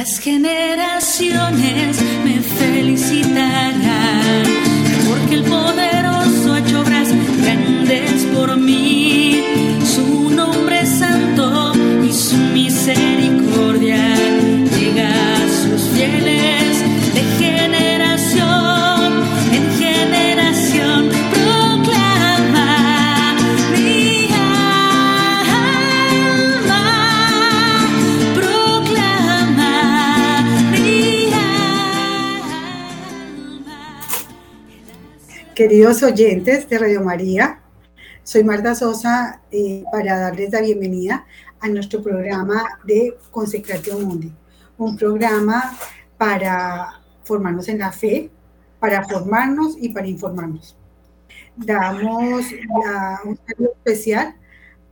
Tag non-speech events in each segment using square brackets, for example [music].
Las generaciones me felicitarán porque el poderoso Queridos oyentes de Radio María, soy Marta Sosa eh, para darles la bienvenida a nuestro programa de Consecratio Mundi, un programa para formarnos en la fe, para formarnos y para informarnos. Damos un saludo especial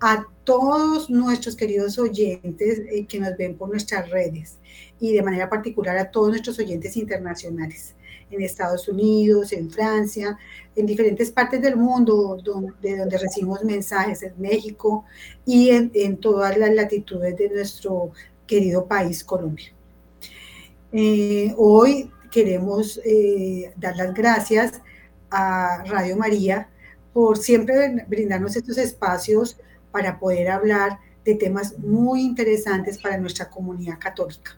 a todos nuestros queridos oyentes eh, que nos ven por nuestras redes y de manera particular a todos nuestros oyentes internacionales en Estados Unidos, en Francia, en diferentes partes del mundo de donde recibimos mensajes, en México y en, en todas las latitudes de nuestro querido país, Colombia. Eh, hoy queremos eh, dar las gracias a Radio María por siempre brindarnos estos espacios para poder hablar de temas muy interesantes para nuestra comunidad católica.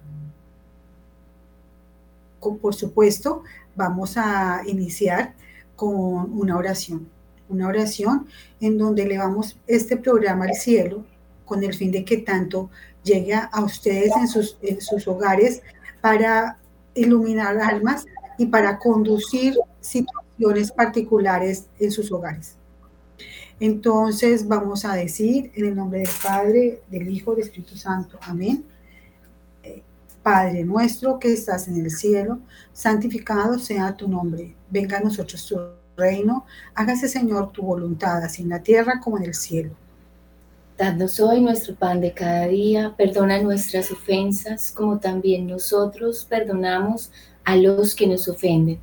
Por supuesto, vamos a iniciar con una oración, una oración en donde elevamos este programa al cielo con el fin de que tanto llegue a ustedes en sus, en sus hogares para iluminar almas y para conducir situaciones particulares en sus hogares. Entonces vamos a decir en el nombre del Padre, del Hijo, del Espíritu Santo. Amén. Padre nuestro que estás en el cielo, santificado sea tu nombre. Venga a nosotros tu reino. Hágase, Señor, tu voluntad, así en la tierra como en el cielo. Danos hoy nuestro pan de cada día, perdona nuestras ofensas, como también nosotros perdonamos a los que nos ofenden.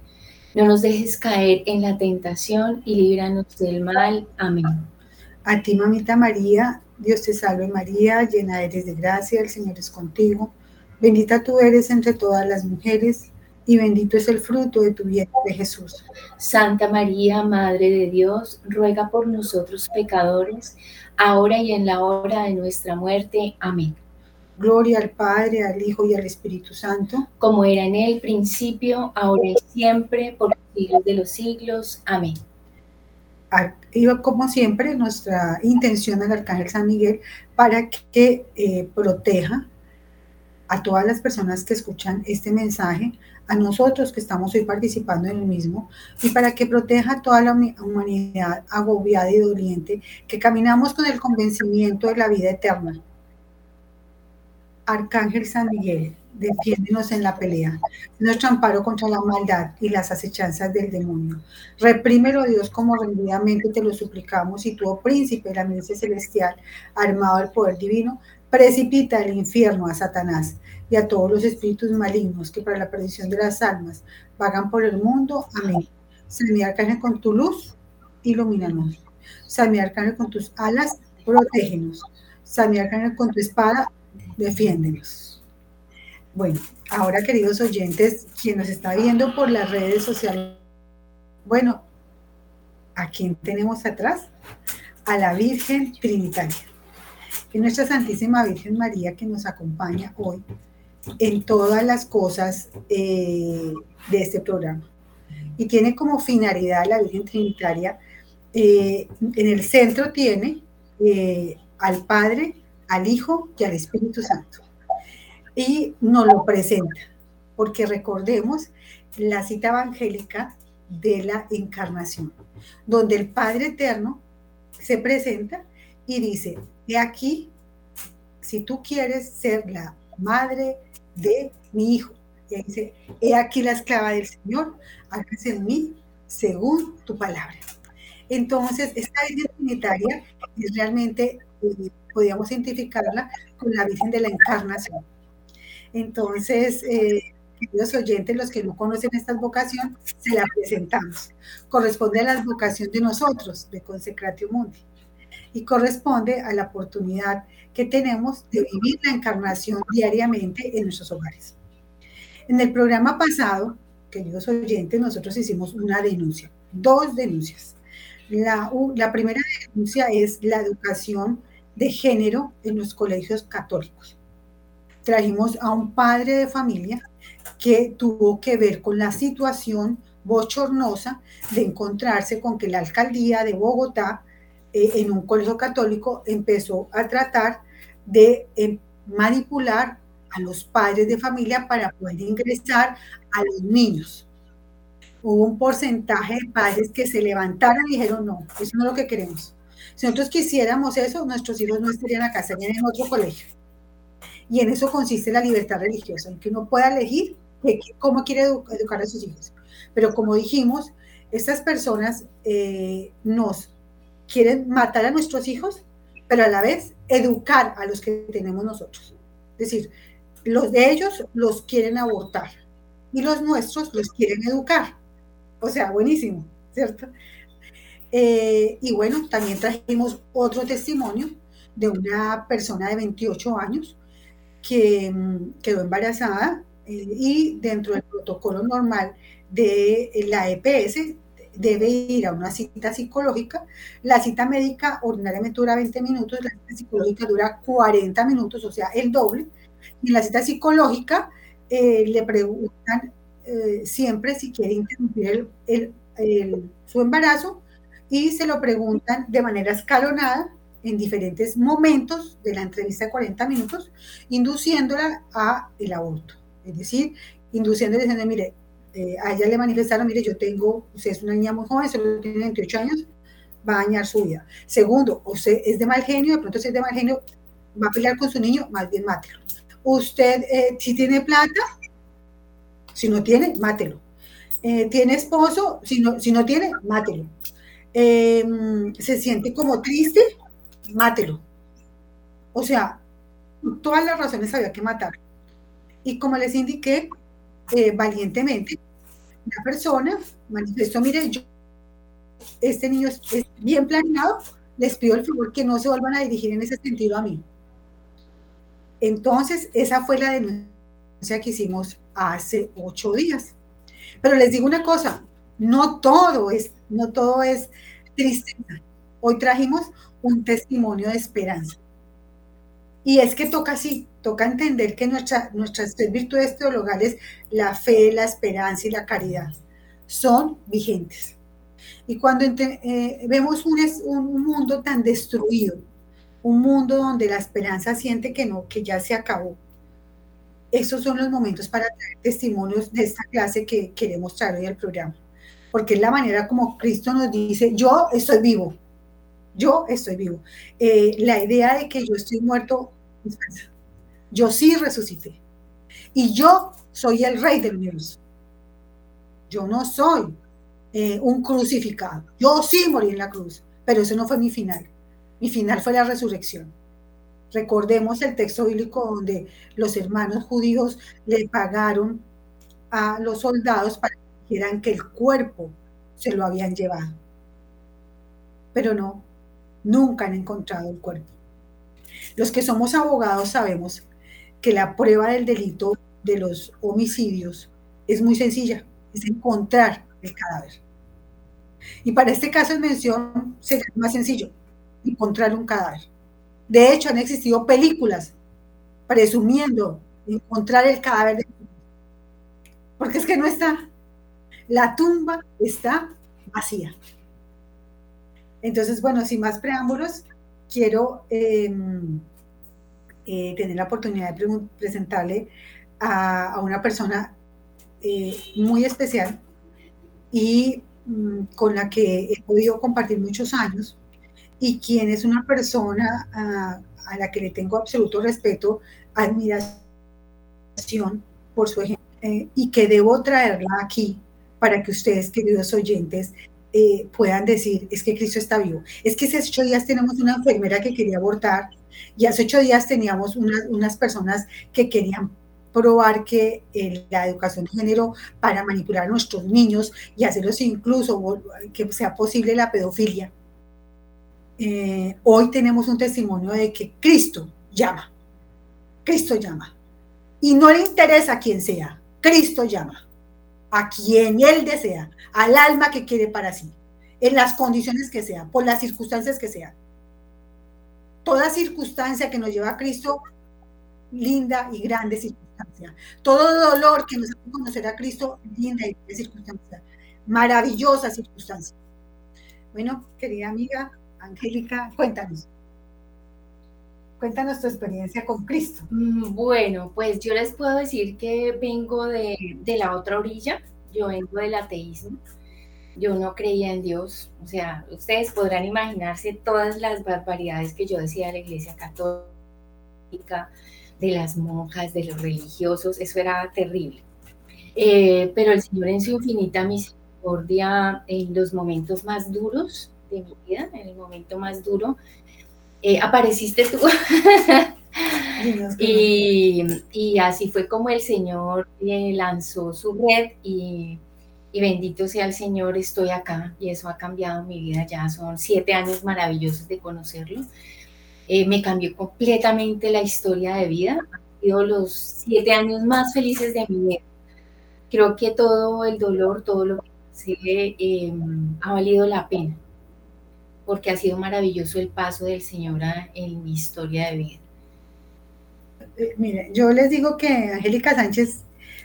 No nos dejes caer en la tentación y líbranos del mal. Amén. A ti, mamita María, Dios te salve María, llena eres de gracia, el Señor es contigo. Bendita tú eres entre todas las mujeres y bendito es el fruto de tu vientre Jesús. Santa María, Madre de Dios, ruega por nosotros pecadores, ahora y en la hora de nuestra muerte. Amén. Gloria al Padre, al Hijo y al Espíritu Santo. Como era en el principio, ahora y siempre, por los siglos de los siglos. Amén. Iba como siempre nuestra intención al Arcángel San Miguel para que eh, proteja a todas las personas que escuchan este mensaje, a nosotros que estamos hoy participando en el mismo, y para que proteja a toda la humanidad agobiada y doliente, que caminamos con el convencimiento de la vida eterna. Arcángel San Miguel, defiéndenos en la pelea, nuestro amparo contra la maldad y las acechanzas del demonio. Reprímelo, Dios, como rendidamente te lo suplicamos, y tú, oh príncipe de la milicia celestial, armado del poder divino, precipita al infierno a Satanás y a todos los espíritus malignos que para la perdición de las almas vagan por el mundo. Amén. San Miguel Arcángel, con tu luz, ilumínanos. San Miguel Arcángel, con tus alas, protégenos. San Miguel Arcángel, con tu espada, defiéndenos. Bueno, ahora queridos oyentes, quien nos está viendo por las redes sociales, bueno, ¿a quién tenemos atrás? A la Virgen Trinitaria. Es nuestra Santísima Virgen María que nos acompaña hoy en todas las cosas eh, de este programa. Y tiene como finalidad la Virgen Trinitaria, eh, en el centro tiene eh, al Padre, al Hijo y al Espíritu Santo. Y nos lo presenta, porque recordemos la cita evangélica de la encarnación, donde el Padre Eterno se presenta y dice, aquí, si tú quieres ser la madre de mi hijo, y ahí dice, he aquí la esclava del Señor, hágase en mí según tu palabra. Entonces, esta Virgen Trinitaria es realmente, eh, podríamos identificarla con la Virgen de la Encarnación. Entonces, eh, queridos oyentes, los que no conocen esta vocación, se la presentamos. Corresponde a la vocación de nosotros, de Consecratio Mundi, y corresponde a la oportunidad que tenemos de vivir la encarnación diariamente en nuestros hogares. En el programa pasado, queridos oyentes, nosotros hicimos una denuncia, dos denuncias. La, primera denuncia es la educación de género en los colegios católicos. Trajimos a un padre de familia que tuvo que ver con la situación bochornosa de encontrarse con que la alcaldía de Bogotá eh, en un colegio católico empezó a tratar de eh, manipular a los padres de familia para poder ingresar a los niños. Hubo un porcentaje de padres que se levantaron y dijeron, no, eso no es lo que queremos. Si nosotros quisiéramos eso, nuestros hijos no estarían acá, estarían en otro colegio. Y en eso consiste la libertad religiosa, en que uno pueda elegir cómo quiere educar a sus hijos. Pero como dijimos, estas personas eh, nos quieren matar a nuestros hijos, pero a la vez educar a los que tenemos nosotros. Es decir, los de ellos los quieren abortar y los nuestros los quieren educar. O sea, buenísimo, ¿cierto? Eh, y bueno, también trajimos otro testimonio de una persona de 28 años que mm, quedó embarazada eh, y dentro del protocolo normal de la EPS debe ir a una cita psicológica. La cita médica ordinariamente dura 20 minutos, la cita psicológica dura 40 minutos, o sea, el doble. Y en la cita psicológica eh, le preguntan siempre si quiere interrumpir su embarazo y se lo preguntan de manera escalonada en diferentes momentos de la entrevista de 40 minutos, induciéndola a el aborto. Es decir, induciéndola diciendo, mire, eh, a ella le manifestaron, mire, yo tengo, usted es una niña muy joven, solo tiene 28 años, va a dañar su vida. Segundo, usted es de mal genio, de pronto si es de mal genio, va a pelear con su niño, más bien mátelo. Usted, eh, si tiene plata, si no tiene, mátelo. Eh, ¿Tiene esposo? Si no, si no tiene, mátelo. Em, se siente como triste, mátelo. O sea, todas las razones había que matar. Y como les indiqué, eh, valientemente, la persona manifestó, mire, yo, este niño es, bien planeado, les pido el favor que no se vuelvan a dirigir en ese sentido a mí. Entonces, esa fue la denuncia que hicimos hace ocho días. Pero les digo una cosa, no todo es, no todo es tristeza. Hoy trajimos un testimonio de esperanza. Y es que toca así, toca entender que nuestra, nuestras tres virtudes teologales, la fe, la esperanza y la caridad, son vigentes. Y cuando eh, vemos un, un, mundo tan destruido, un mundo donde la esperanza siente que no, que ya se acabó, esos son los momentos para traer testimonios de esta clase que queremos traer hoy al programa porque es la manera como Cristo nos dice, yo estoy vivo, yo estoy vivo. Eh, la idea de que yo estoy muerto, yo sí resucité. Y yo soy el rey del universo. Yo no soy eh, un crucificado. Yo sí morí en la cruz, pero eso no fue mi final. Mi final fue la resurrección. Recordemos el texto bíblico donde los hermanos judíos le pagaron a los soldados para eran que el cuerpo se lo habían llevado. Pero no, nunca han encontrado el cuerpo. Los que somos abogados sabemos que la prueba del delito de los homicidios es muy sencilla, es encontrar el cadáver. Y para este caso en mención sería más sencillo, encontrar un cadáver. De hecho, han existido películas presumiendo encontrar el cadáver de porque es que no está. La tumba está vacía. Entonces, bueno, sin más preámbulos, quiero em, eh, tener la oportunidad de presentarle a, una persona eh, muy especial y mm, con la que he podido compartir muchos años y quien es una persona a, a la que le tengo absoluto respeto, admiración por su ejemplo eh, y que debo traerla aquí para que ustedes, queridos oyentes, eh, puedan decir, es que Cristo está vivo. Es que hace ocho días tenemos una enfermera que quería abortar y hace ocho días teníamos unas personas que querían probar que eh, la educación de género para manipular a nuestros niños y hacerlos incluso que sea posible la pedofilia. Eh, hoy tenemos un testimonio de que Cristo llama, Cristo llama. Y no le interesa quién sea, Cristo llama a quien Él desea, al alma que quiere para sí, en las condiciones que sean, por las circunstancias que sean. Toda circunstancia que nos lleva a Cristo, linda y grande circunstancia. Todo dolor que nos hace conocer a Cristo, linda y grande circunstancia. Maravillosa circunstancia. Bueno, querida amiga Angélica, cuéntanos. Cuéntanos tu experiencia con Cristo. Mm, Bueno, pues yo les puedo decir que vengo de, de la otra orilla, yo vengo del ateísmo, yo no creía en Dios, o sea, ustedes podrán imaginarse todas las barbaridades que yo decía de la iglesia católica, de las monjas, de los religiosos, eso era terrible. Eh, pero el Señor en su infinita misericordia, en los momentos más duros de mi vida, en el momento más duro, eh, apareciste tú. [laughs] Y, y así fue como el Señor eh, lanzó su red y, y bendito sea el Señor, estoy acá y eso ha cambiado mi vida. Ya son siete años maravillosos de conocerlo. Eh, me cambió completamente la historia de vida. Han sido los siete años más felices de mi vida. Creo que todo el dolor, todo lo que eh, ha valido la pena porque ha sido maravilloso el paso del Señor en mi historia de vida. Eh, mire, yo les digo que Angélica Sánchez,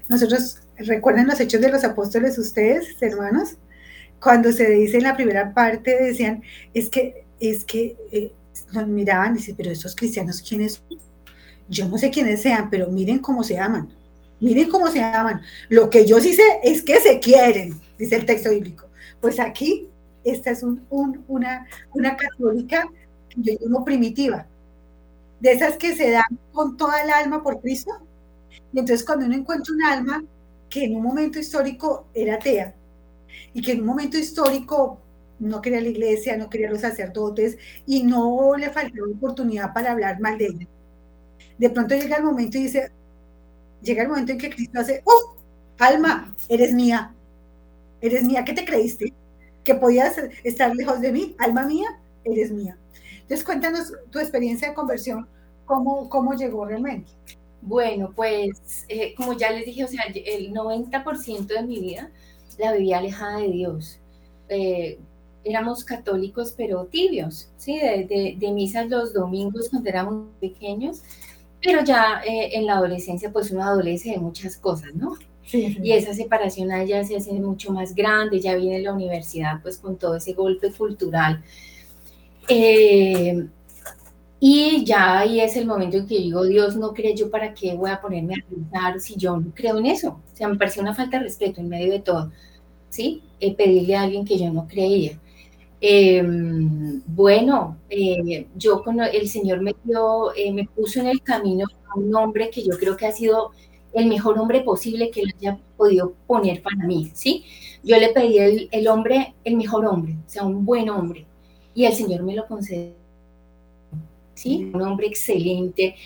nosotros recuerden los hechos de los apóstoles, ustedes, hermanos, cuando se dice en la primera parte, decían, es que, es que eh, nos miraban y dicen, pero esos cristianos, ¿quiénes son? Yo no sé quiénes sean, pero miren cómo se aman. Miren cómo se aman. Lo que yo sí sé es que se quieren, dice el texto bíblico. Pues aquí, esta es un- un- una, católica, yo llamo primitiva, de esas que se dan con toda el alma por Cristo. Y entonces cuando uno encuentra un alma que en un momento histórico era atea y que en un momento histórico no quería la iglesia, no quería los sacerdotes y no le faltaba oportunidad para hablar mal de ella. De pronto llega el momento y dice, llega el momento en que Cristo hace, ¡oh! Alma, eres mía, eres mía, ¿qué te creíste? ¿Que podías estar lejos de mí? Alma mía, eres mía. Entonces cuéntanos tu experiencia de conversión, cómo, cómo llegó realmente. Bueno, pues eh, como ya les dije, o sea, el 90% de mi vida la vivía alejada de Dios. Eh, éramos católicos, pero tibios, ¿sí? De, de, misas los domingos cuando éramos pequeños, pero ya eh, en la adolescencia, pues uno adolece de muchas cosas, ¿no? Sí, Y esa separación allá se hace mucho más grande, ya viene la universidad, pues con todo ese golpe cultural. Eh, y ya ahí es el momento en que digo, Dios no cree yo para qué voy a ponerme a pensar si yo no creo en eso. O sea, me pareció una falta de respeto en medio de todo, ¿sí? Eh, pedirle a alguien que yo no creía. Eh, bueno, eh, yo con el Señor me, dio, me puso en el camino a un hombre que yo creo que ha sido el mejor hombre posible que él haya podido poner para mí, ¿sí? Yo le pedí el, el hombre, el mejor hombre, o sea, un buen hombre, y el Señor me lo concedió, ¿sí? Un hombre excelente,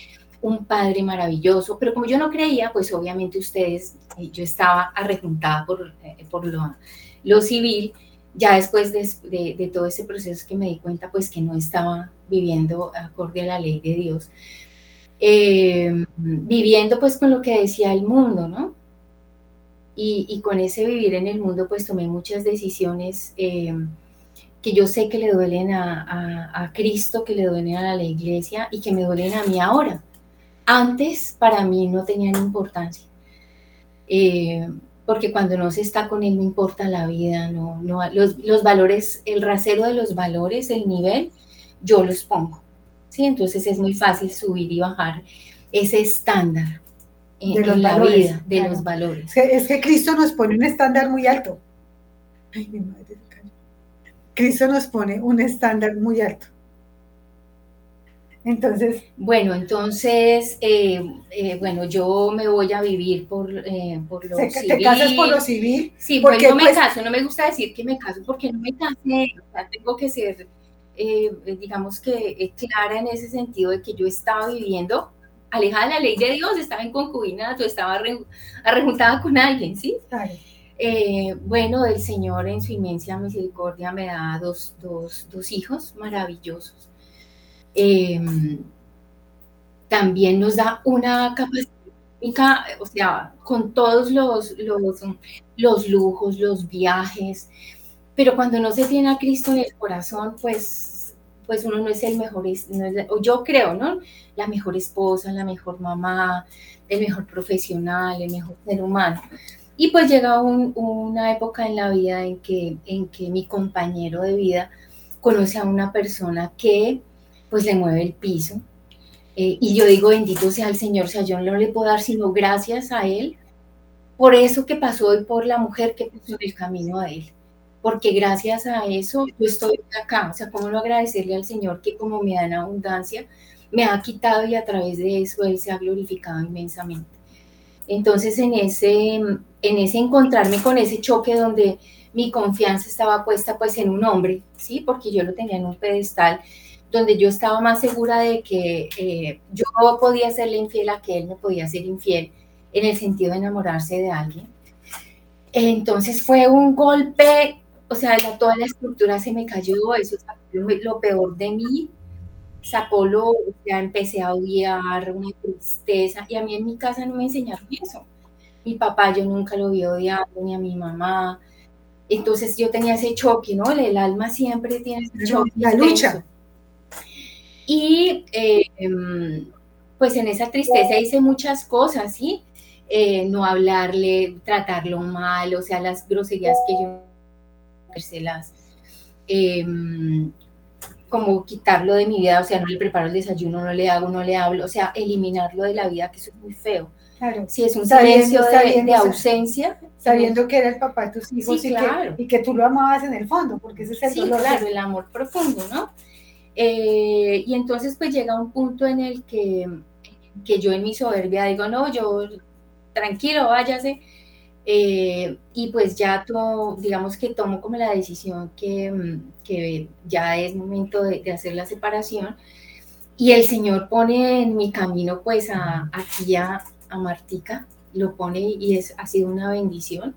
un padre maravilloso, pero como yo no creía, pues obviamente ustedes, eh, yo estaba arrejuntada por, eh, por lo, lo civil, ya después de, de, de, todo ese proceso que me di cuenta, pues que no estaba viviendo acorde a la ley de Dios, eh, viviendo pues con lo que decía el mundo, ¿no? Y, y, con ese vivir en el mundo, pues tomé muchas decisiones eh, que yo sé que le duelen a, a, a, Cristo, que le duelen a la iglesia y que me duelen a mí ahora. Antes para mí no tenían importancia. Eh, porque cuando no se está con él no importa la vida, no, no, los, los valores, el rasero de los valores, el nivel, yo los pongo. ¿Sí? Entonces es muy fácil subir y bajar ese estándar en, de en la valores, vida, de claro. los valores. Es que, es que, Cristo nos pone un estándar muy alto. Ay, mi madre. Cristo nos pone un estándar muy alto. Entonces. Bueno, entonces, eh, eh, bueno, yo me voy a vivir por, eh, por lo ¿Te, civil. ¿Te casas por lo civil? Sí, porque pues no me pues, caso, no me gusta decir que me caso porque no me casé, o sea, tengo que ser, eh, digamos que clara en ese sentido de que yo estaba viviendo alejada de la ley de Dios, estaba en concubinato, estaba arrejuntada con alguien, ¿sí? Eh, bueno, el Señor en su inmensa misericordia me da dos, dos, dos hijos maravillosos. Eh, también nos da una capacidad o sea, con todos los, los, los lujos, los viajes, pero cuando no se tiene a Cristo en el corazón, pues, pues uno no es el mejor, no yo creo, ¿no? La mejor esposa, la mejor mamá, el mejor profesional, el mejor ser humano. Y pues llega una época en la vida en que, en que mi compañero de vida conoce a una persona que pues le mueve el piso. Eh, y yo digo, bendito sea el Señor, o sea, yo no le puedo dar sino gracias a Él por eso que pasó y por la mujer que puso en el camino a Él. Porque gracias a eso yo estoy acá. O sea, ¿cómo no agradecerle al Señor que como me da en abundancia, me ha quitado y a través de eso Él se ha glorificado inmensamente? Entonces, en ese, en ese encontrarme con ese choque donde mi confianza estaba puesta pues en un hombre, ¿sí? Porque yo lo tenía en un pedestal donde yo estaba más segura de que eh, yo podía serle infiel a que él me podía ser infiel en el sentido de enamorarse de alguien. Entonces fue un golpe, o sea, toda la estructura se me cayó, eso es lo peor de mí, sacó lo, o sea, empecé a odiar, una tristeza, y a mí en mi casa no me enseñaron eso. Mi papá yo nunca lo vi odiando, ni a mi mamá. Entonces yo tenía ese choque, ¿no? El, alma siempre tiene ese choque. La lucha. Y eh, pues en esa tristeza hice muchas cosas, ¿sí? Eh, no hablarle, tratarlo mal, o sea, las groserías que yo se las eh, como quitarlo de mi vida, o sea, no le preparo el desayuno, no le hago, no le hablo, o sea, eliminarlo de la vida, que eso es muy feo. Claro. Si es un silencio de, ausencia. Sabiendo que era el papá de tus hijos y, que, y, que, tú lo amabas en el fondo, porque ese es el sí, claro, el amor profundo, ¿no? Eh, y entonces pues llega un punto en el que, que yo en mi soberbia digo, no, yo tranquilo, váyase. Eh, y pues ya tomo, digamos que tomo como la decisión que, mm, que ya es momento de, hacer la separación. Y el Señor pone en mi camino pues a, aquí a, a Martica, lo pone y es, ha sido una bendición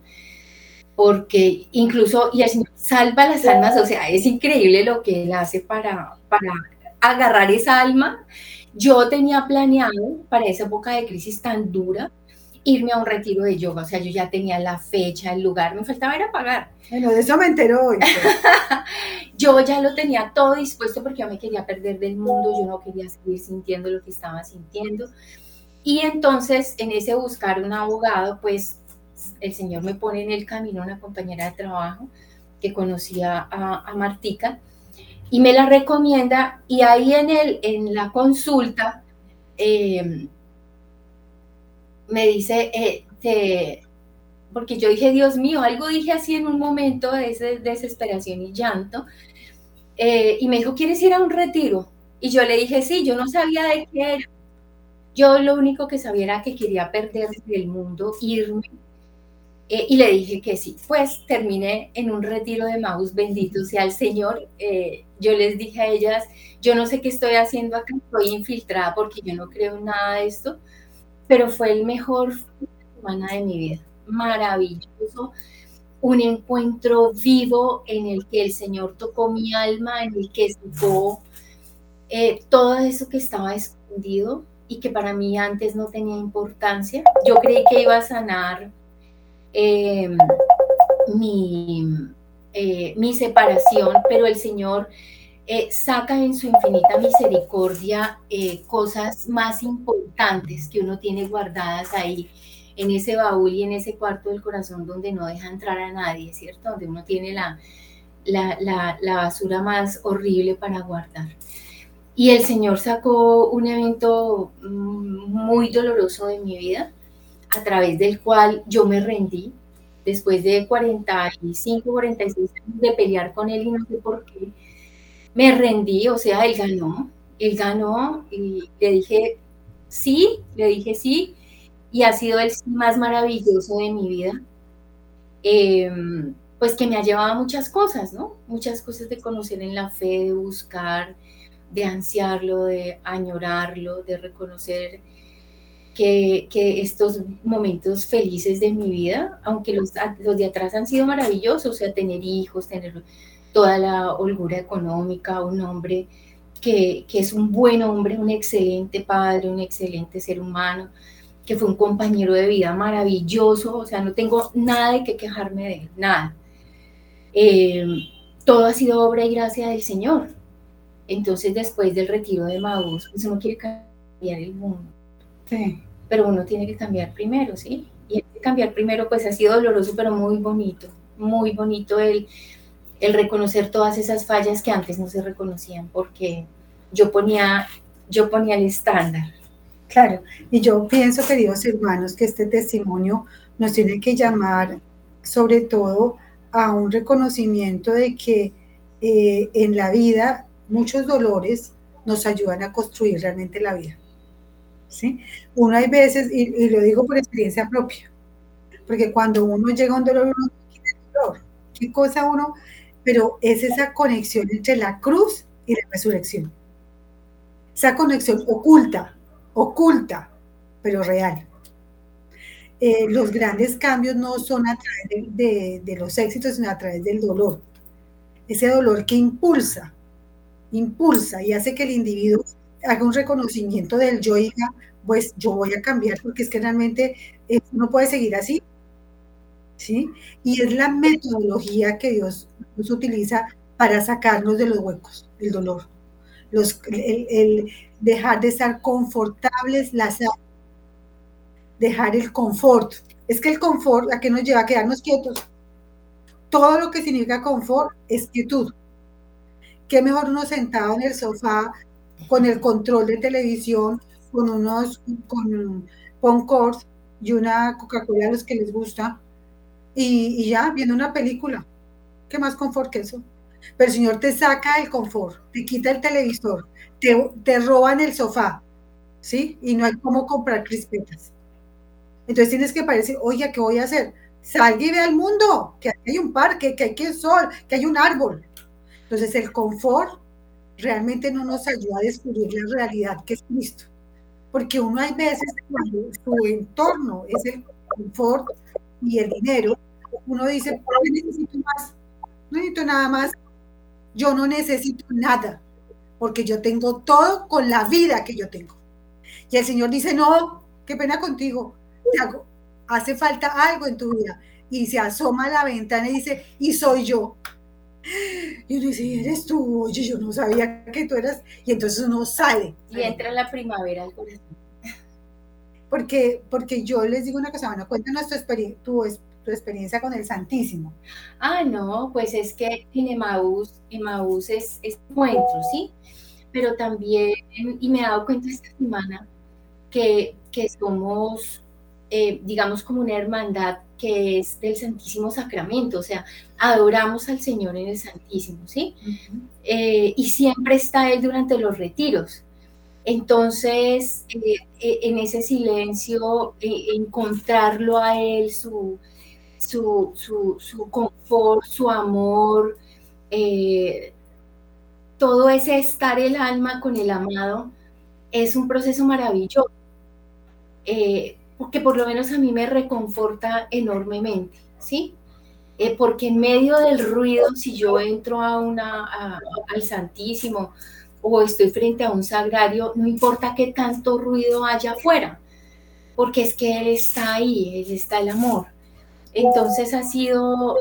porque incluso, y el Señor salva las almas, o sea, es increíble lo que Él hace para, para agarrar esa alma. Yo tenía planeado para esa época de crisis tan dura, irme a un retiro de yoga, o sea, yo ya tenía la fecha, el lugar, me faltaba era pagar. Bueno, de eso me enteró hoy. [laughs] Yo ya lo tenía todo dispuesto porque yo me quería perder del mundo, yo no quería seguir sintiendo lo que estaba sintiendo. Y entonces, en ese buscar un abogado, pues el Señor me pone en el camino una compañera de trabajo que conocía a, Martica y me la recomienda y ahí en, el, en la consulta eh, me dice, eh, porque yo dije, Dios mío, algo dije así en un momento de desesperación y llanto, eh, y me dijo, ¿quieres ir a un retiro? Y yo le dije, sí, yo no sabía de qué era. Yo lo único que sabía era que quería perderme del mundo, irme. Eh, y le dije que sí. Pues terminé en un retiro de Maus, bendito sea el Señor. yo les dije a ellas, yo no sé qué estoy haciendo acá, estoy infiltrada porque yo no creo en nada de esto pero fue el mejor semana de mi vida, maravilloso, un encuentro vivo en el que el Señor tocó mi alma, en el que sacó eh, todo eso que estaba escondido y que para mí antes no tenía importancia. Yo creí que iba a sanar em, mi, eh, mi separación, pero el Señor eh, saca en su infinita misericordia eh, cosas más importantes que uno tiene guardadas ahí en ese baúl y en ese cuarto del corazón donde no deja entrar a nadie, ¿cierto? Donde uno tiene la, la, la, basura más horrible para guardar. Y el Señor sacó un evento mm, muy doloroso de mi vida, a través del cual yo me rendí, después de 45, 46 años de pelear con Él y no sé por qué me rendí, o sea, él ganó, él ganó y le dije sí, le dije sí, y ha sido el más maravilloso de mi vida. Em, pues que me ha llevado a muchas cosas, ¿no? Muchas cosas de conocer en la fe, de buscar, de ansiarlo, de añorarlo, de reconocer que, estos momentos felices de mi vida, aunque los, los de atrás han sido maravillosos, o sea, tener hijos, tener toda la holgura económica, un hombre que, es un buen hombre, un excelente padre, un excelente ser humano, que fue un compañero de vida maravilloso, o sea, no tengo nada de qué quejarme de él, nada. Eh, todo ha sido obra y gracia del Señor. Entonces, después del retiro de Maús, pues uno quiere cambiar el mundo. Sí. Pero uno tiene que cambiar primero, ¿sí? Y cambiar primero, pues ha sido doloroso, pero muy bonito. Muy bonito el, el reconocer todas esas fallas que antes no se reconocían, porque yo ponía, yo ponía el estándar. Claro, y yo pienso, queridos hermanos, que este testimonio nos tiene que llamar sobre todo a un reconocimiento de que eh, en la vida muchos dolores nos ayudan a construir realmente la vida. ¿sí? Uno hay veces, y, lo digo por experiencia propia, porque cuando uno llega a un dolor, uno dolor. ¿Qué cosa uno? Pero es esa conexión entre la cruz y la resurrección. Esa conexión oculta, oculta, pero real. Eh, los grandes cambios no son a través de, los éxitos, sino a través del dolor. Ese dolor que impulsa, impulsa y hace que el individuo haga un reconocimiento del yo y diga, pues yo voy a cambiar porque es que realmente no puede seguir así. ¿Sí? Y es la metodología que Dios nos utiliza para sacarnos de los huecos, el dolor. Los, el, dejar de estar confortables, las, dejar el confort. Es que el confort, ¿a qué nos lleva a quedarnos quietos? Todo lo que significa confort es quietud qué mejor uno sentado en el sofá con el control de televisión, con unos, con Concord y una Coca-Cola a los que les gusta, y, ya, viendo una película. ¿Qué más confort que eso? Pero el Señor te saca el confort, te quita el televisor, te, roban el sofá, ¿sí? Y no hay cómo comprar crispetas. Entonces tienes que parecer, oye, ¿qué voy a hacer? Salga y ve al mundo, que hay un parque, que hay que sol, que hay un árbol. Entonces el confort realmente no nos ayuda a descubrir la realidad que es Cristo. Porque uno hay veces cuando su entorno es el confort y el dinero, uno dice, ¿por qué necesito más? No necesito nada más. Yo no necesito nada, porque yo tengo todo con la vida que yo tengo. Y el Señor dice, no, qué pena contigo, hace falta algo en tu vida. Y se asoma a la ventana y dice, y soy yo. Y uno dice, eres tú, oye, yo no sabía que tú eras. Y entonces uno sale. Y entra la primavera al corazón. Porque, porque yo les digo una cosa, bueno, cuéntanos tu, tu, tu experiencia con el Santísimo. Ah, no, pues es que en Emaús, Emaús es, es encuentro, ¿sí? Pero también, y me he dado cuenta esta semana, que, que somos, eh, digamos, como una hermandad que es del Santísimo Sacramento, o sea, adoramos al Señor en el Santísimo, ¿sí? Eh, y siempre está Él durante los retiros. Entonces, eh, en ese silencio, encontrarlo a Él, su, su, su, confort, su amor, todo ese estar el alma con el amado, es un proceso maravilloso porque por lo menos a mí me reconforta enormemente, ¿sí? Eh, porque en medio del ruido, si yo entro a una, al Santísimo o estoy frente a un sagrario, no importa qué tanto ruido haya afuera, porque es que Él está ahí, Él está el amor. Entonces ha sido eh,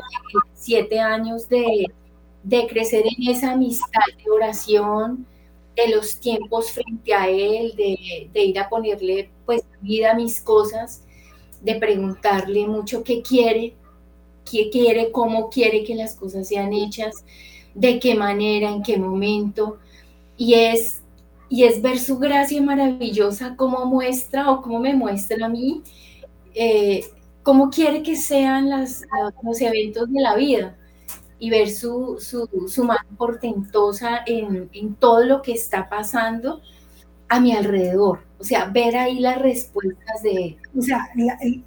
siete años de, de crecer en esa amistad de oración, de los tiempos frente a Él, de, de ir a ponerle pues vida mis cosas, de preguntarle mucho qué quiere, qué quiere, cómo quiere que las cosas sean hechas, de qué manera, en qué momento. Y es, y es ver su gracia maravillosa, cómo muestra o cómo me muestra a mí, eh, cómo quiere que sean las, los eventos de la vida y ver su, su, su mano portentosa en, en todo lo que está pasando a mi alrededor. O sea, ver ahí las respuestas de... O sea,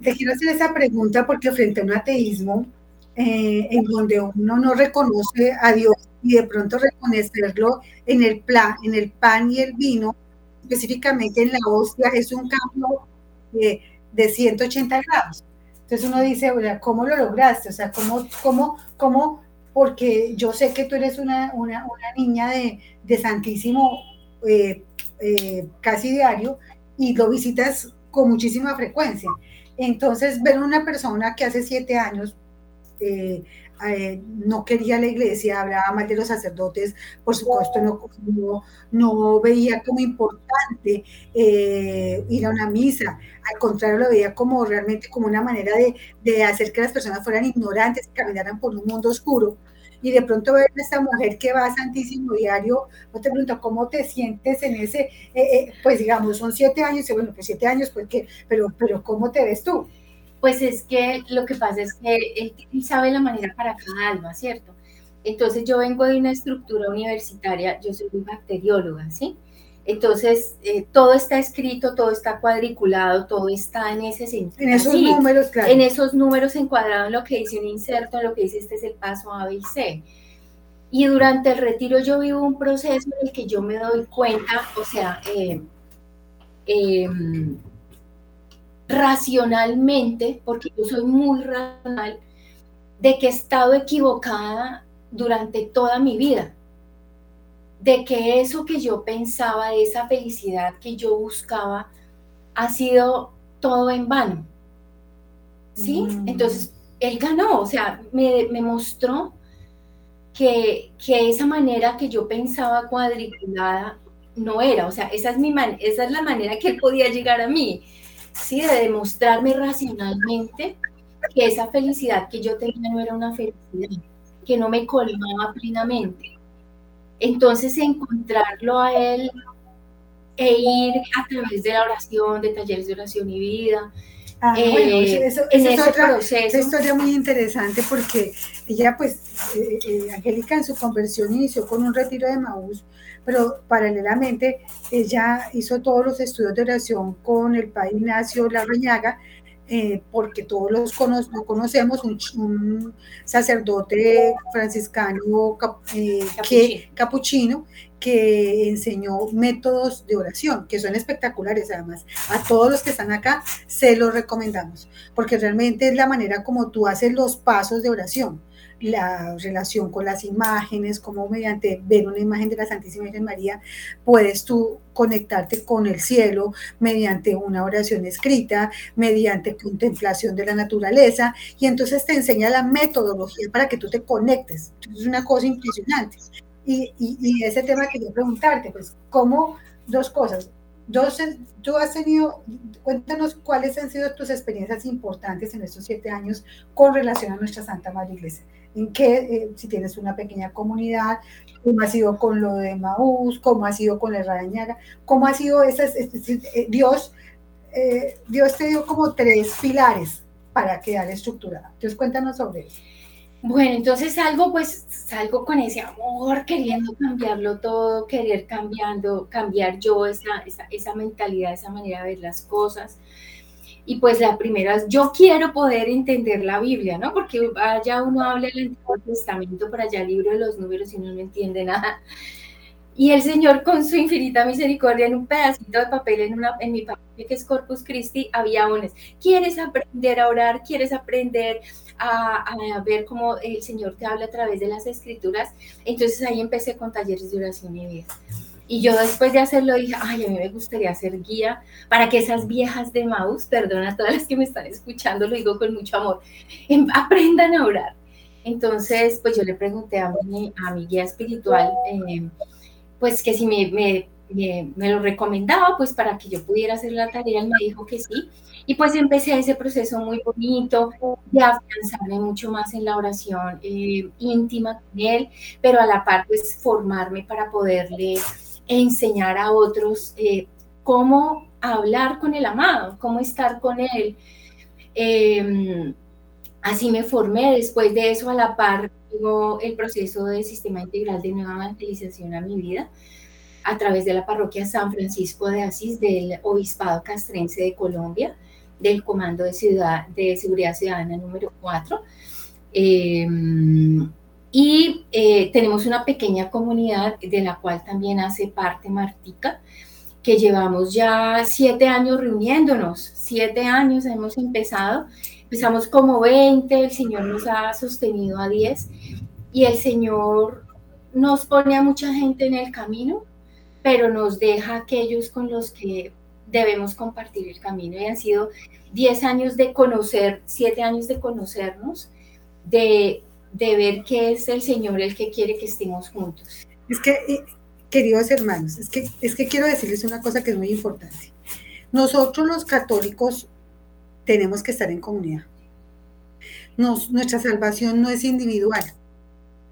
te quiero hacer esa pregunta porque frente a un ateísmo eh, en donde uno no reconoce a Dios y de pronto reconocerlo en el, plan, en el pan y el vino, específicamente en la hostia, es un cambio de, de 180 grados. Entonces uno dice, ¿cómo lo lograste? O sea, ¿cómo, cómo, cómo? Porque yo sé que tú eres una, una, niña de, de Santísimo eh, eh, casi diario y lo visitas con muchísima frecuencia. Entonces, ver una persona que hace siete años eh, eh, no quería la iglesia, hablaba mal de los sacerdotes, por supuesto no, no, veía como importante eh, ir a una misa, al contrario lo veía como realmente como una manera de, hacer que las personas fueran ignorantes y caminaran por un mundo oscuro. Y de pronto ver a esta mujer que va a Santísimo Diario, no te pregunto cómo te sientes en ese, eh, pues digamos, son siete años, bueno, pues siete años, pues que, pero, pero ¿cómo te ves tú? Pues es que lo que pasa es que él, sabe la manera para cada alma, ¿cierto? Entonces yo vengo de una estructura universitaria, yo soy bacterióloga, ¿sí? Entonces, eh, todo está escrito, todo está cuadriculado, todo está en ese sentido. En esos números, claro. En esos números encuadrados en lo que dice un inserto, en lo que dice este es el paso A, B y C. Y durante el retiro yo vivo un proceso en el que yo me doy cuenta, o sea, eh, eh, racionalmente, porque yo soy muy racional, de que he estado equivocada durante toda mi vida, de que eso que yo pensaba, esa felicidad que yo buscaba, ha sido todo en vano. ¿Sí? Mm. Entonces, él ganó, o sea, me, mostró que, que, esa manera que yo pensaba cuadriculada no era, o sea, esa es, mi man esa es la manera que él podía llegar a mí. ¿Sí? de demostrarme racionalmente que esa felicidad que yo tenía no era una felicidad, que no me colmaba plenamente. Entonces encontrarlo a él e ir a través de la oración, de talleres de oración y vida. Ah, eh, eso, es otra historia muy interesante porque ella, pues, eh, eh, Angélica en su conversión inició con un retiro de Maús pero paralelamente ella hizo todos los estudios de oración con el padre Ignacio Larrañaga, eh, porque todos los lo conocemos, un, sacerdote franciscano eh, que, capuchino que enseñó métodos de oración, que son espectaculares además. A todos los que están acá se los recomendamos, porque realmente es la manera como tú haces los pasos de oración la relación con las imágenes, como mediante ver una imagen de la Santísima Virgen María puedes tú conectarte con el cielo mediante una oración escrita, mediante contemplación de la naturaleza, y entonces te enseña la metodología para que tú te conectes. Es una cosa impresionante. Y, y, ese tema quería preguntarte, pues, ¿cómo? Dos cosas. Dos, tú has tenido, cuéntanos cuáles han sido tus experiencias importantes en estos siete años con relación a nuestra Santa Madre Iglesia en qué, eh, si tienes una pequeña comunidad, cómo ha sido con lo de Maús, cómo ha sido con el Radañaga, cómo ha sido esas, eh, Dios, eh, Dios te dio como tres pilares para quedar estructurada. Entonces cuéntanos sobre eso. Bueno, entonces salgo pues, salgo con ese amor, queriendo cambiarlo todo, querer cambiando, cambiar yo esa, esa, esa mentalidad, esa manera de ver las cosas. Y pues la primera es, yo quiero poder entender la Biblia, ¿no? Porque allá uno habla del Antiguo Testamento, por allá el libro de los números y uno no entiende nada. Y el Señor con su infinita misericordia en un pedacito de papel en, una, en mi papel que es Corpus Christi, había unos, ¿quieres aprender a orar? ¿Quieres aprender a, a, ver cómo el Señor te habla a través de las escrituras? Entonces ahí empecé con talleres de oración y vida. Y yo después de hacerlo dije, ay, a mí me gustaría ser guía para que esas viejas de Maus, perdona a todas las que me están escuchando, lo digo con mucho amor, em, aprendan a orar. Entonces, pues yo le pregunté a mi, a mi guía espiritual, em, pues que si me, me, me, lo recomendaba, pues para que yo pudiera hacer la tarea, él me dijo que sí. Y pues empecé ese proceso muy bonito de afianzarme mucho más en la oración eh, íntima con él, pero a la par pues formarme para poderle enseñar a otros eh, cómo hablar con el amado, cómo estar con él. Em, así me formé. Después de eso, a la par, llegó el proceso de sistema integral de nueva evangelización a mi vida a través de la parroquia San Francisco de Asís del Obispado Castrense de Colombia, del Comando de, Ciudad, de Seguridad Ciudadana número 4. Y eh, tenemos una pequeña comunidad de la cual también hace parte Martica, que llevamos ya siete años reuniéndonos, siete años hemos empezado, empezamos como 20, el Señor nos ha sostenido a 10 y el Señor nos pone a mucha gente en el camino, pero nos deja aquellos con los que debemos compartir el camino. Y han sido 10 años de conocer, 7 años de conocernos, de, de ver que es el Señor el que quiere que estemos juntos. Es que, eh, queridos hermanos, es que, es que quiero decirles una cosa que es muy importante. Nosotros los católicos tenemos que estar en comunidad. Nuestra salvación no es individual.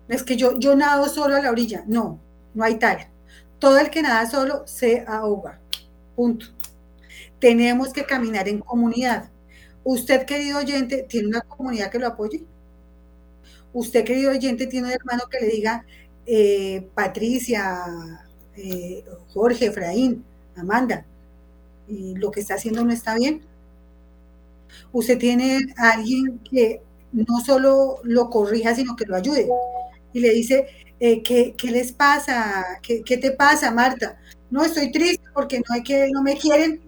Es que yo, yo nado solo a la orilla. No, no hay tal. Todo el que nada solo se ahoga. Punto. Tenemos que caminar en comunidad. Usted, querido oyente, tiene una comunidad que lo apoye. Usted, querido oyente, tiene un hermano que le diga, eh, Patricia, eh, Jorge, Efraín, Amanda, y lo que está haciendo no está bien. Usted tiene a alguien que no solo lo corrija, sino que lo ayude. Y le dice, eh, ¿qué, les pasa? ¿Qué, te pasa, Marta? No, estoy triste porque no, hay que, no me quieren.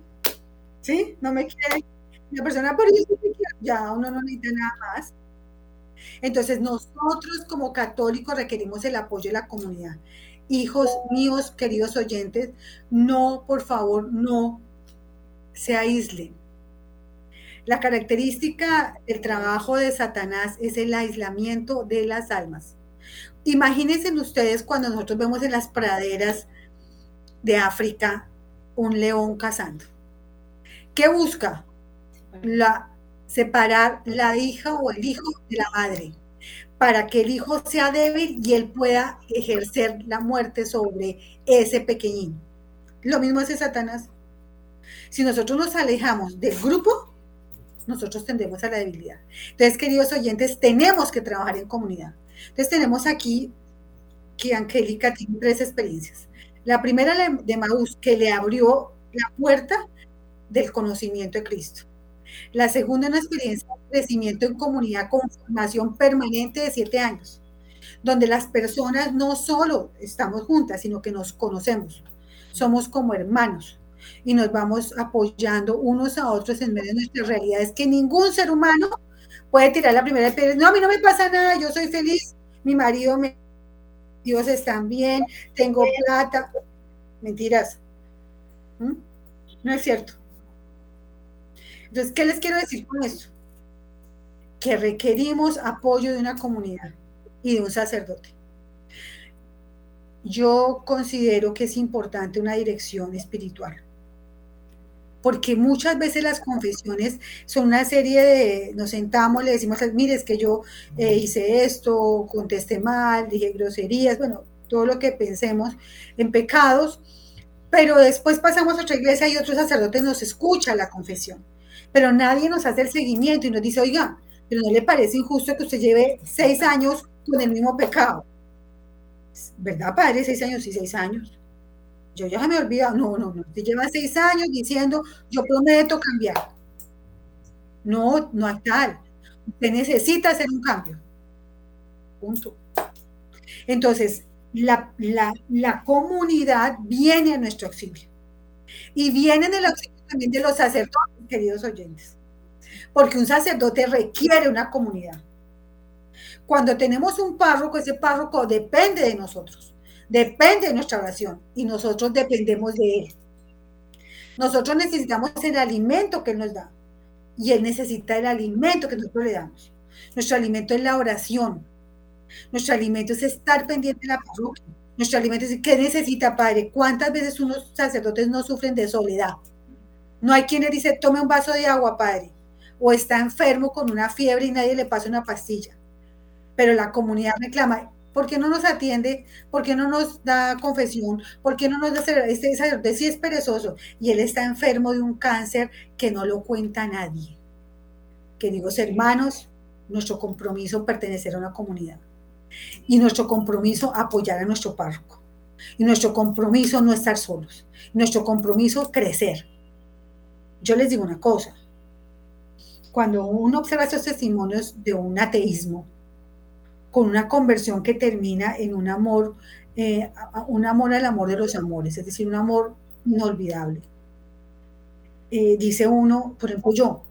¿Sí? No me quieren. La persona, por eso ya uno no necesita nada más. Entonces, nosotros como católicos requerimos el apoyo de la comunidad. Hijos míos, queridos oyentes, no, por favor, no se aíslen. La característica del trabajo de Satanás es el aislamiento de las almas. Imagínense ustedes cuando nosotros vemos en las praderas de África un león cazando. ¿Qué busca? La, separar la hija o el hijo de la madre, para que el hijo sea débil y él pueda ejercer la muerte sobre ese pequeñín. Lo mismo hace Satanás. Si nosotros nos alejamos del grupo, nosotros tendemos a la debilidad. Entonces, queridos oyentes, tenemos que trabajar en comunidad. Entonces, tenemos aquí que Angélica tiene tres experiencias. La primera de Maús, que le abrió la puerta del conocimiento de Cristo. La segunda, una experiencia de crecimiento en comunidad con formación permanente de siete años, donde las personas no solo estamos juntas, sino que nos conocemos. Somos como hermanos y nos vamos apoyando unos a otros en medio de nuestra realidad. Es que ningún ser humano puede tirar la primera piedra. No, a mí no me pasa nada, yo soy feliz, mi marido, me, Dios están bien, tengo plata. Mentiras. ¿Mm? No es cierto. Entonces, ¿qué les quiero decir con esto? Que requerimos apoyo de una comunidad y de un sacerdote. Yo considero que es importante una dirección espiritual porque muchas veces las confesiones son una serie de, nos sentamos, le decimos, mire, es que yo eh, hice esto, contesté mal, dije groserías, bueno, todo lo que pensemos en pecados, pero después pasamos a otra iglesia y otro sacerdote nos escucha la confesión, pero nadie nos hace el seguimiento y nos dice, oiga, pero no le parece injusto que usted lleve seis años con el mismo pecado. ¿Verdad, padre? Seis años y seis años. Yo ya me he olvidado, no, no, no, usted lleva seis años diciendo, yo prometo cambiar. No, no hay tal. Usted necesita hacer un cambio. Punto. Entonces, la, la, comunidad viene a nuestro auxilio. Y viene en el auxilio también de los sacerdotes, queridos oyentes. Porque un sacerdote requiere una comunidad. Cuando tenemos un párroco, ese párroco depende de nosotros depende de nuestra oración y nosotros dependemos de Él. Nosotros necesitamos el alimento que Él nos da y Él necesita el alimento que nosotros le damos. Nuestro alimento es la oración. Nuestro alimento es estar pendiente de la parroquia. Nuestro alimento es qué necesita, Padre. ¿Cuántas veces unos sacerdotes no sufren de soledad? No hay quien le dice, tome un vaso de agua, Padre. O está enfermo con una fiebre y nadie le pasa una pastilla. Pero la comunidad reclama, ¿Por qué no nos atiende? ¿Por qué no nos da confesión? ¿Por qué no nos da este sacerdote sí es perezoso y él está enfermo de un cáncer que no lo cuenta nadie? Queridos hermanos, nuestro compromiso pertenecer a una comunidad y nuestro compromiso apoyar a nuestro párroco y nuestro compromiso no estar solos, nuestro compromiso crecer. Yo les digo una cosa, cuando uno observa estos testimonios de un ateísmo, con una conversión que termina en un amor, eh, un amor al amor de los amores, es decir, un amor inolvidable. Eh, dice uno, por ejemplo, yo,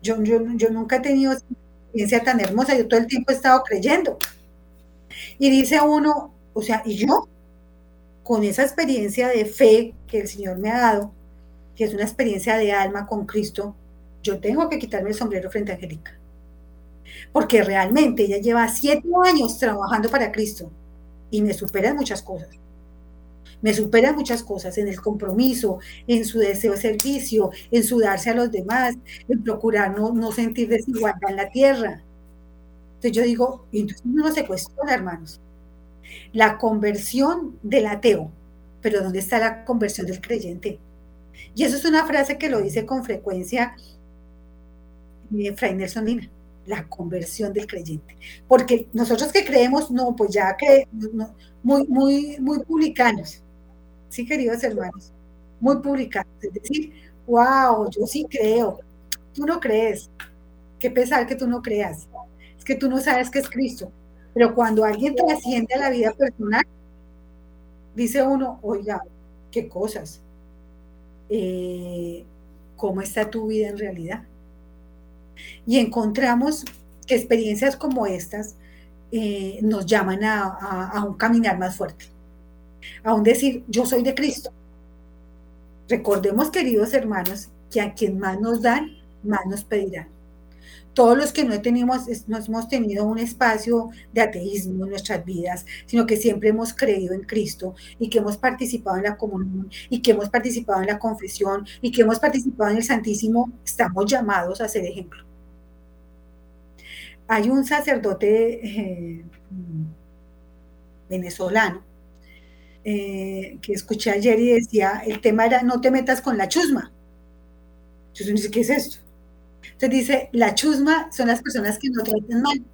yo, yo, nunca he tenido esa experiencia tan hermosa, yo todo el tiempo he estado creyendo. Y dice uno, o sea, y yo, con esa experiencia de fe que el Señor me ha dado, que es una experiencia de alma con Cristo, yo tengo que quitarme el sombrero frente a Angélica. Porque realmente ella lleva siete años trabajando para Cristo y me supera en muchas cosas. Me supera en muchas cosas, en el compromiso, en su deseo de servicio, en su darse a los demás, en procurar no, sentir desigualdad en la tierra. Entonces yo digo, entonces uno se cuestiona, hermanos. La conversión del ateo, pero ¿dónde está la conversión del creyente? Y eso es una frase que lo dice con frecuencia eh, Fray Nelson Lina, la conversión del creyente. Porque nosotros que creemos, no, pues ya que muy, muy, muy publicanos, sí, queridos hermanos, muy publicanos. Es decir, wow, yo sí creo, tú no crees. Qué pesar que tú no creas. Es que tú no sabes que es Cristo. Pero cuando alguien trasciende a la vida personal, dice uno, oiga, qué cosas. Eh, ¿Cómo está tu vida en realidad? Y encontramos que experiencias como estas eh, nos llaman a, un caminar más fuerte, a un decir, yo soy de Cristo. Recordemos, queridos hermanos, que a quien más nos dan, más nos pedirán todos los que no tenemos, no hemos tenido un espacio de ateísmo en nuestras vidas, sino que siempre hemos creído en Cristo y que hemos participado en la comunión y que hemos participado en la confesión y que hemos participado en el Santísimo, estamos llamados a ser ejemplo. Hay un sacerdote eh, venezolano eh, que escuché ayer y decía, el tema era no te metas con la chusma. Sé qué es esto. Entonces dice, la chusma son las personas que nos tratan mal,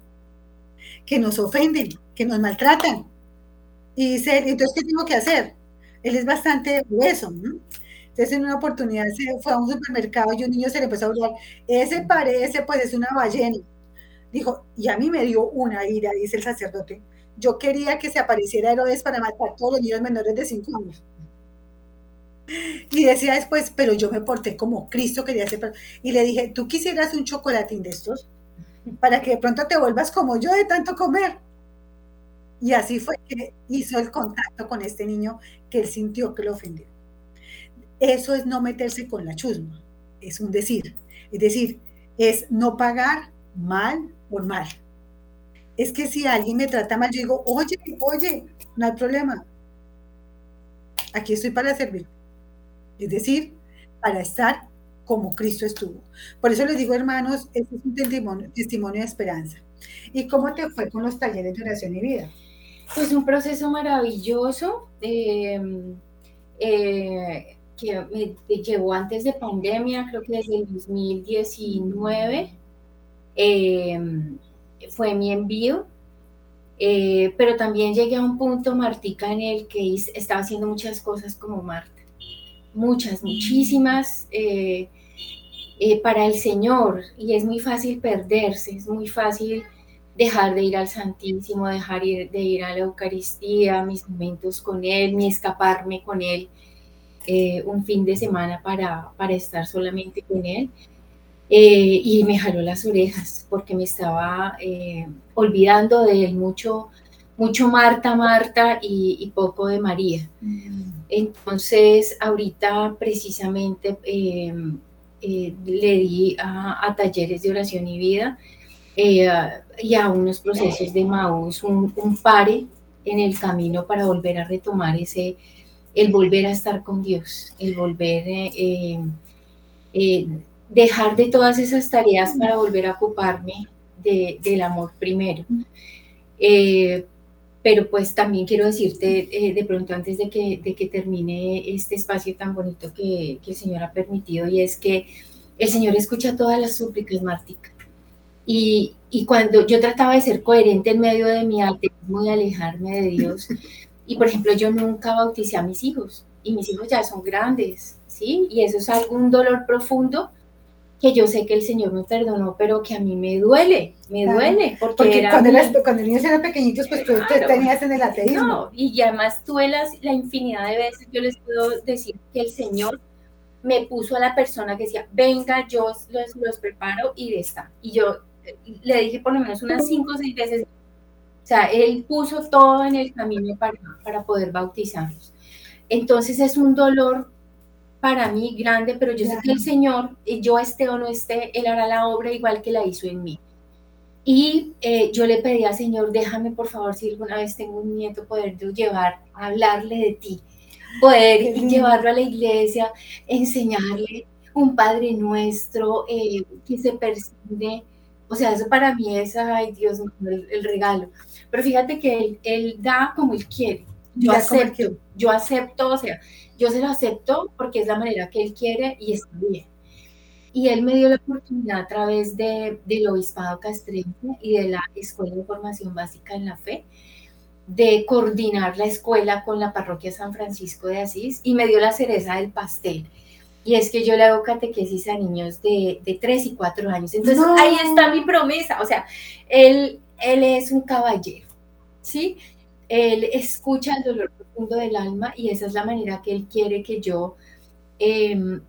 que nos ofenden, que nos maltratan. Y dice, entonces, ¿qué tengo que hacer? Él es bastante grueso. Entonces, en una oportunidad se fue a un supermercado y un niño se le empezó a hablar, ese parece, pues es una ballena. Dijo, y a mí me dio una ira, dice el sacerdote. Yo quería que se apareciera Herodes para matar a todos los niños menores de 5 años. Y decía después, pero yo me porté como Cristo quería hacer. Y le dije, ¿tú quisieras un chocolatín de estos? Para que de pronto te vuelvas como yo de tanto comer. Y así fue que hizo el contacto con este niño que él sintió que lo ofendió. Eso es no meterse con la chusma, es un decir. Es decir, es no pagar mal por mal. Es que si alguien me trata mal, yo digo, oye, oye, no hay problema. Aquí estoy para servir es decir, para estar como Cristo estuvo. Por eso les digo, hermanos, este es un testimonio, de esperanza. ¿Y cómo te fue con los talleres de oración y vida? Pues un proceso maravilloso em, eh, que me llevó antes de pandemia, creo que desde el 2019 em, fue mi envío. Eh, pero también llegué a un punto, Martica, en el que estaba haciendo muchas cosas como Marta muchas, muchísimas eh, eh, para el Señor y es muy fácil perderse, es muy fácil dejar de ir al Santísimo, dejar de ir a la Eucaristía, mis momentos con Él, ni escaparme con Él eh, un fin de semana para, para estar solamente con Él. y me jaló las orejas porque me estaba olvidando de Él mucho, mucho Marta, Marta y, poco de María. Entonces, ahorita precisamente em, eh, le di a, talleres de oración y vida eh, y a unos procesos de Maús, un, pare en el camino para volver a retomar ese, el volver a estar con Dios, el volver, eh, em, dejar de todas esas tareas para volver a ocuparme del amor primero pero pues también quiero decirte eh, de pronto antes de que, de que termine este espacio tan bonito que, que, el Señor ha permitido y es que el Señor escucha todas las súplicas, Martica. Y, y cuando yo trataba de ser coherente en medio de mi ateísmo y alejarme de Dios, y por ejemplo yo nunca bauticé a mis hijos, y mis hijos ya son grandes, ¿sí? Y eso es algún dolor profundo que yo sé que el Señor me perdonó, pero que a mí me duele, me duele. Porque, cuando, cuando, los niños eran pequeñitos, pues tú tenías en el ateísmo. No, y además tuve la infinidad de veces, yo les puedo decir que el Señor me puso a la persona que decía, venga, yo los, los preparo y de esta. Y yo le dije por lo menos unas cinco o seis veces, o sea, Él puso todo en el camino para, para poder bautizarnos. Entonces es un dolor para mí grande, pero yo sé que el Señor, eh, yo esté o no esté, Él hará la obra igual que la hizo en mí. Y eh, yo le pedí al Señor, déjame por favor, si alguna vez tengo un nieto, poder llevar, hablarle de ti, poder llevarlo a la iglesia, enseñarle un Padre Nuestro eh, que se percibe. O sea, eso para mí es, ay Dios, el, el regalo. Pero fíjate que él, él, da como él quiere. Yo acepto, yo acepto, o sea, yo se lo acepto porque es la manera que él quiere y está bien. Y él me dio la oportunidad a través de, del Obispado Castrense y de la Escuela de Formación Básica en la Fe de coordinar la escuela con la parroquia San Francisco de Asís y me dio la cereza del pastel. Y es que yo le hago catequesis a niños de, de 3 y 4 años. Entonces ahí está mi promesa. O sea, él, él es un caballero, ¿sí? Él escucha el dolor profundo del alma y esa es la manera que él quiere que yo em,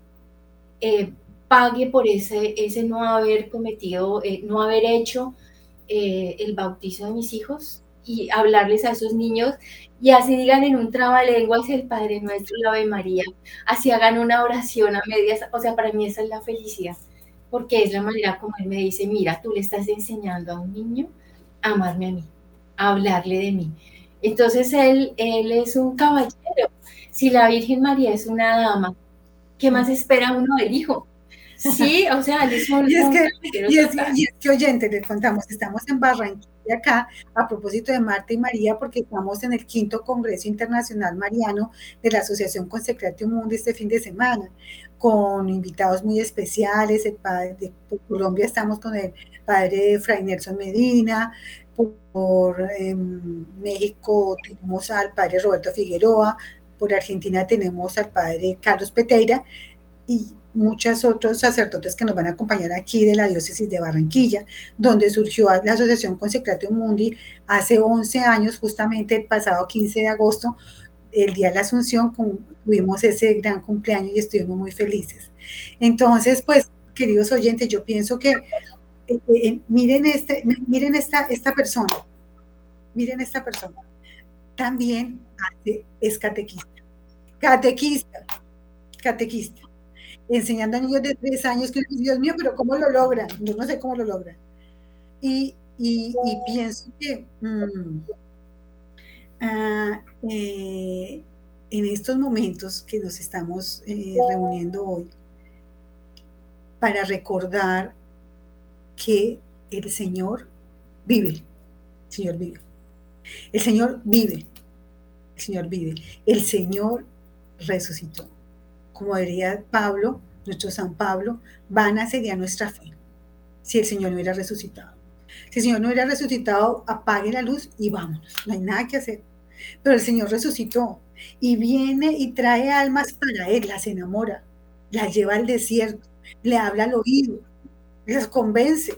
eh, pague por ese, ese no haber cometido, eh, no haber hecho eh, el bautizo de mis hijos y hablarles a esos niños y así digan en un trabalenguas el Padre Nuestro, la Ave María, así hagan una oración a medias, o sea, para mí esa es la felicidad, porque es la manera como él me dice, mira, tú le estás enseñando a un niño a amarme a mí, a hablarle de mí. Entonces él, él es un caballero. Si la Virgen María es una dama, ¿qué más espera uno del hijo? Sí, o sea, él es un, [laughs] y, es que, y, es, y es que, oyente, les contamos, estamos en Barranquilla acá a propósito de Marta y María, porque estamos en el quinto Congreso Internacional Mariano de la Asociación Consecratio Mundo este fin de semana, con invitados muy especiales. El padre de Colombia estamos con el padre Fray Nelson Medina, por em, México tenemos al padre Roberto Figueroa, por Argentina tenemos al padre Carlos Peteira y muchos otros sacerdotes que nos van a acompañar aquí de la diócesis de Barranquilla, donde surgió la Asociación Consecratio Mundi hace 11 años, justamente el pasado 15 de agosto, el día de la Asunción, tuvimos ese gran cumpleaños y estuvimos muy felices. Entonces, pues, queridos oyentes, yo pienso que eh, eh, miren, este, miren esta, esta persona, miren esta persona, también es catequista, catequista, catequista, enseñando a niños de tres años que, Dios mío, pero ¿cómo lo logran? Yo no sé cómo lo logran. Y, y, pienso que mm, ah, eh, en estos momentos que nos estamos reuniendo hoy, para recordar que el Señor vive. El Señor vive. El Señor vive. El Señor vive. El Señor resucitó. Como diría Pablo, nuestro San Pablo, vana sería nuestra fe si el Señor no hubiera resucitado. Si el Señor no hubiera resucitado, apague la luz y vámonos. No hay nada que hacer. Pero el Señor resucitó y viene y trae almas para Él, las enamora, las lleva al desierto, le habla al oído, les convence.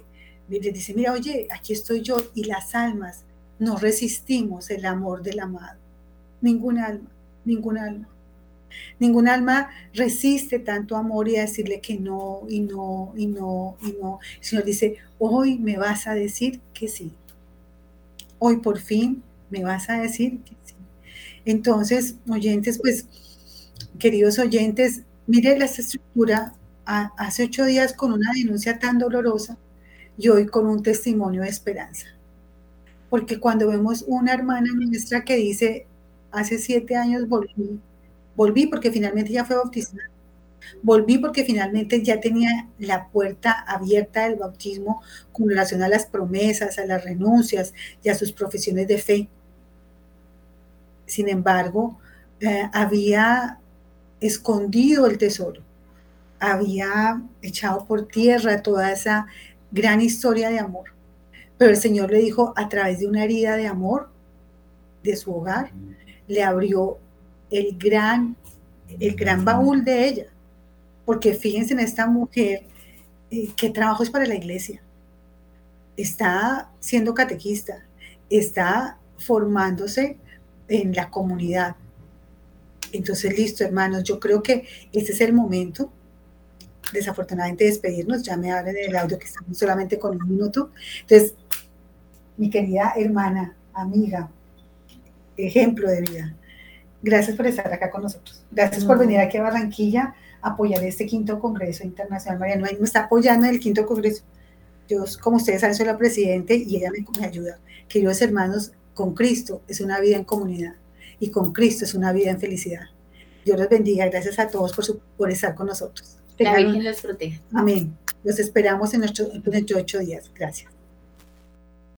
Les dice, mira, oye, aquí estoy yo y las almas no resistimos el amor del amado. Ningún alma, ningún alma. Ningún alma resiste tanto amor y a decirle que no, y no, y no, y no. El Señor dice, hoy me vas a decir que sí. Hoy por fin me vas a decir que sí. Entonces, oyentes, pues, queridos oyentes, mire la estructura hace ocho días con una denuncia tan dolorosa y hoy con un testimonio de esperanza. Porque cuando vemos una hermana nuestra que dice, hace siete años volví, volví porque finalmente ya fue bautizada, volví porque finalmente ya tenía la puerta abierta del bautismo con relación a las promesas, a las renuncias y a sus profesiones de fe. Sin embargo, eh, había escondido el tesoro había echado por tierra toda esa gran historia de amor. Pero el Señor le dijo, a través de una herida de amor de su hogar, le abrió el gran, el gran baúl de ella. Porque fíjense en esta mujer, eh, qué trabajo es para la iglesia. Está siendo catequista, está formándose en la comunidad. Entonces, listo, hermanos, yo creo que este es el momento desafortunadamente despedirnos, ya me hablan del audio que estamos solamente con un minuto. Entonces, mi querida hermana, amiga, ejemplo de vida, Gracias por estar acá con nosotros. Gracias por venir aquí a Barranquilla a apoyar este quinto Congreso Internacional. Mariano me está apoyando en el quinto Congreso. Yo, como ustedes saben, soy la presidente y ella me, me ayuda. Queridos hermanos, con Cristo es una vida en comunidad y con Cristo es una vida en felicidad. Dios los bendiga. Gracias a todos por, su, por estar con nosotros. La Virgen los proteja. Amén. Los esperamos en nuestros ocho días. Gracias.